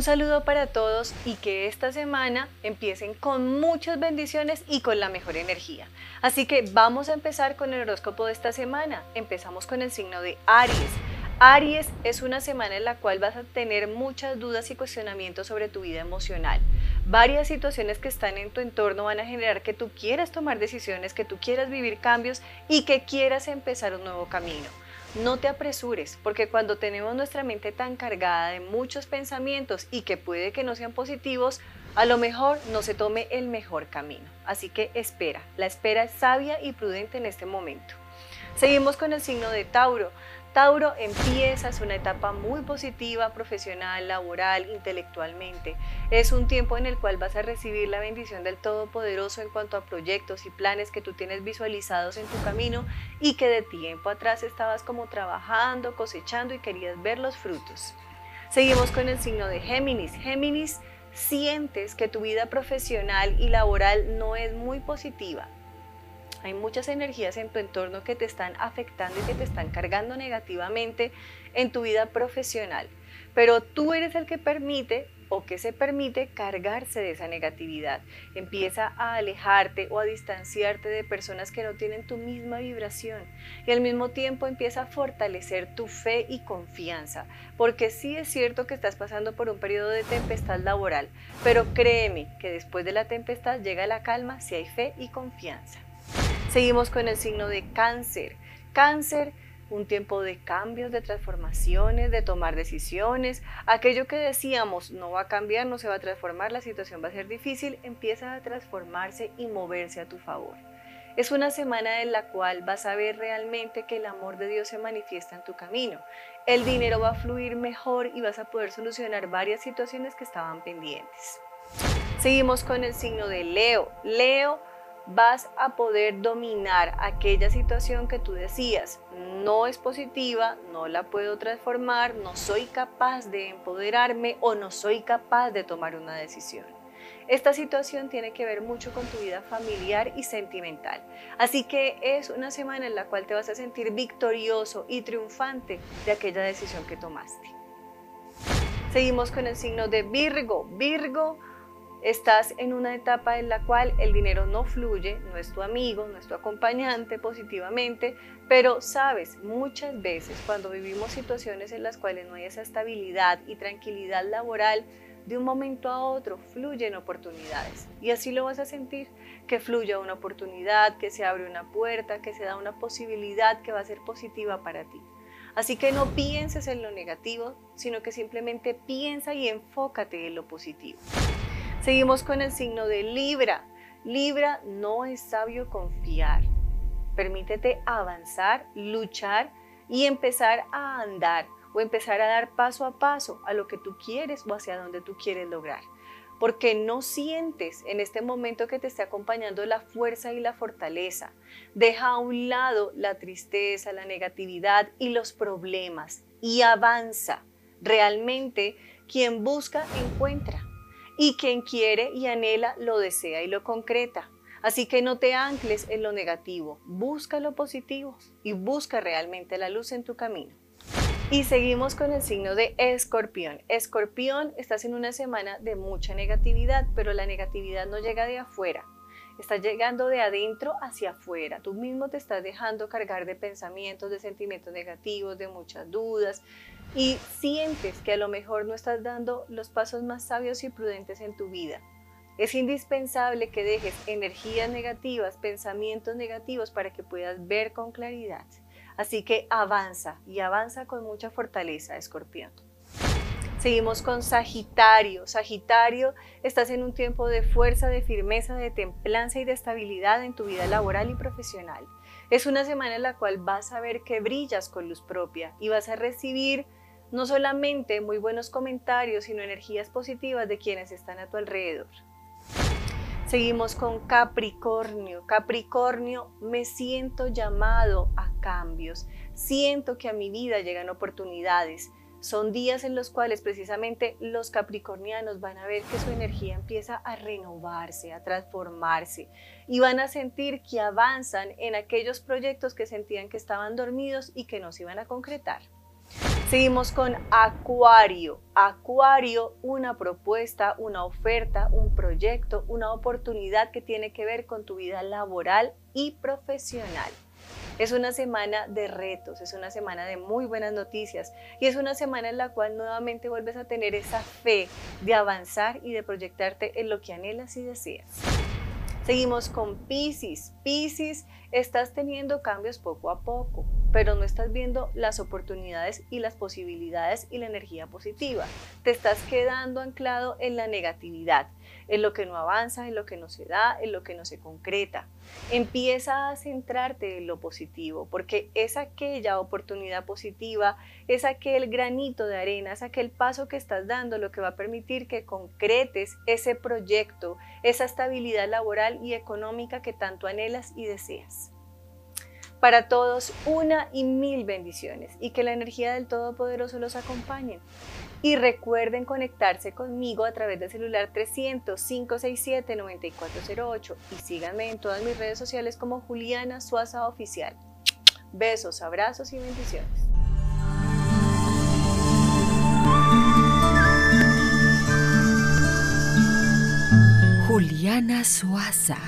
Un saludo para todos y que esta semana empiecen con muchas bendiciones y con la mejor energía. Así que vamos a empezar con el horóscopo de esta semana. Empezamos con el signo de Aries. Aries es una semana en la cual vas a tener muchas dudas y cuestionamientos sobre tu vida emocional. Varias situaciones que están en tu entorno van a generar que tú quieras tomar decisiones, que tú quieras vivir cambios y que quieras empezar un nuevo camino. No te apresures, porque cuando tenemos nuestra mente tan cargada de muchos pensamientos y que puede que no sean positivos, a lo mejor no se tome el mejor camino. Así que espera, la espera es sabia y prudente en este momento. Seguimos con el signo de Tauro. Tauro, empiezas una etapa muy positiva, profesional, laboral, intelectualmente. Es un tiempo en el cual vas a recibir la bendición del Todopoderoso en cuanto a proyectos y planes que tú tienes visualizados en tu camino y que de tiempo atrás estabas como trabajando, cosechando y querías ver los frutos. Seguimos con el signo de Géminis. Géminis, sientes que tu vida profesional y laboral no es muy positiva hay muchas energías en tu entorno que te están afectando y que te están cargando negativamente en tu vida profesional. Pero tú eres el que permite o que se permite cargarse de esa negatividad. Empieza a alejarte o a distanciarte de personas que no tienen tu misma vibración y al mismo tiempo empieza a fortalecer tu fe y confianza, porque sí es cierto que estás pasando por un periodo de tempestad laboral, pero créeme que después de la tempestad llega la calma si hay fe y confianza. Seguimos con el signo de cáncer. Cáncer, un tiempo de cambios, de transformaciones, de tomar decisiones. Aquello que decíamos no va a cambiar, no se va a transformar, la situación va a ser difícil, empieza a transformarse y moverse a tu favor. Es una semana en la cual vas a ver realmente que el amor de Dios se manifiesta en tu camino. El dinero va a fluir mejor y vas a poder solucionar varias situaciones que estaban pendientes. Seguimos con el signo de Leo. Leo vas a poder dominar aquella situación que tú decías, no es positiva, no la puedo transformar, no soy capaz de empoderarme o no soy capaz de tomar una decisión. Esta situación tiene que ver mucho con tu vida familiar y sentimental. Así que es una semana en la cual te vas a sentir victorioso y triunfante de aquella decisión que tomaste. Seguimos con el signo de Virgo. Virgo estás en una etapa en la cual el dinero no fluye, no es tu amigo, no es tu acompañante positivamente, pero sabes, muchas veces cuando vivimos situaciones en las cuales no hay esa estabilidad y tranquilidad laboral, de un momento a otro fluyen oportunidades. Y así lo vas a sentir, que fluya una oportunidad, que se abre una puerta, que se da una posibilidad que va a ser positiva para ti. Así que no pienses en lo negativo, sino que simplemente piensa y enfócate en lo positivo. Seguimos con el signo de Libra. Libra no es sabio confiar. Permítete avanzar, luchar y empezar a andar o empezar a dar paso a paso a lo que tú quieres o hacia donde tú quieres lograr. Porque no sientes en este momento que te esté acompañando la fuerza y la fortaleza. Deja a un lado la tristeza, la negatividad y los problemas y avanza. Realmente quien busca encuentra y quien quiere y anhela lo desea y lo concreta. Así que no te ancles en lo negativo, busca lo positivo y busca realmente la luz en tu camino. Y seguimos con el signo de escorpión. Escorpión, estás en una semana de mucha negatividad, pero la negatividad no llega de afuera, está llegando de adentro hacia afuera. Tú mismo te estás dejando cargar de pensamientos, de sentimientos negativos, de muchas dudas, y sientes que a lo mejor no estás dando los pasos más sabios y prudentes en tu vida. Es indispensable que dejes energías negativas, pensamientos negativos para que puedas ver con claridad. Así que avanza y avanza con mucha fortaleza, escorpión. Seguimos con Sagitario. Sagitario, estás en un tiempo de fuerza, de firmeza, de templanza y de estabilidad en tu vida laboral y profesional. Es una semana en la cual vas a ver que brillas con luz propia y vas a recibir no solamente muy buenos comentarios, sino energías positivas de quienes están a tu alrededor. Seguimos con Capricornio. Capricornio, me siento llamado a cambios. Siento que a mi vida llegan oportunidades. Son días en los cuales precisamente los capricornianos van a ver que su energía empieza a renovarse, a transformarse y van a sentir que avanzan en aquellos proyectos que sentían que estaban dormidos y que no se iban a concretar. Seguimos con Acuario. Acuario, una propuesta, una oferta, un proyecto, una oportunidad que tiene que ver con tu vida laboral y profesional. Es una semana de retos, es una semana de muy buenas noticias y es una semana en la cual nuevamente vuelves a tener esa fe de avanzar y de proyectarte en lo que anhelas y deseas. Seguimos con Pisces. Pisces, estás teniendo cambios poco a poco, pero no estás viendo las oportunidades y las posibilidades y la energía positiva. Te estás quedando anclado en la negatividad en lo que no avanza, en lo que no se da, en lo que no se concreta. Empieza a centrarte en lo positivo, porque es aquella oportunidad positiva, es aquel granito de arena, es aquel paso que estás dando lo que va a permitir que concretes ese proyecto, esa estabilidad laboral y económica que tanto anhelas y deseas. Para todos, una y mil bendiciones y que la energía del Todopoderoso los acompañe. Y recuerden conectarse conmigo a través del celular 300-567-9408 y síganme en todas mis redes sociales como Juliana Suaza Oficial. Besos, abrazos y bendiciones. Juliana Suaza.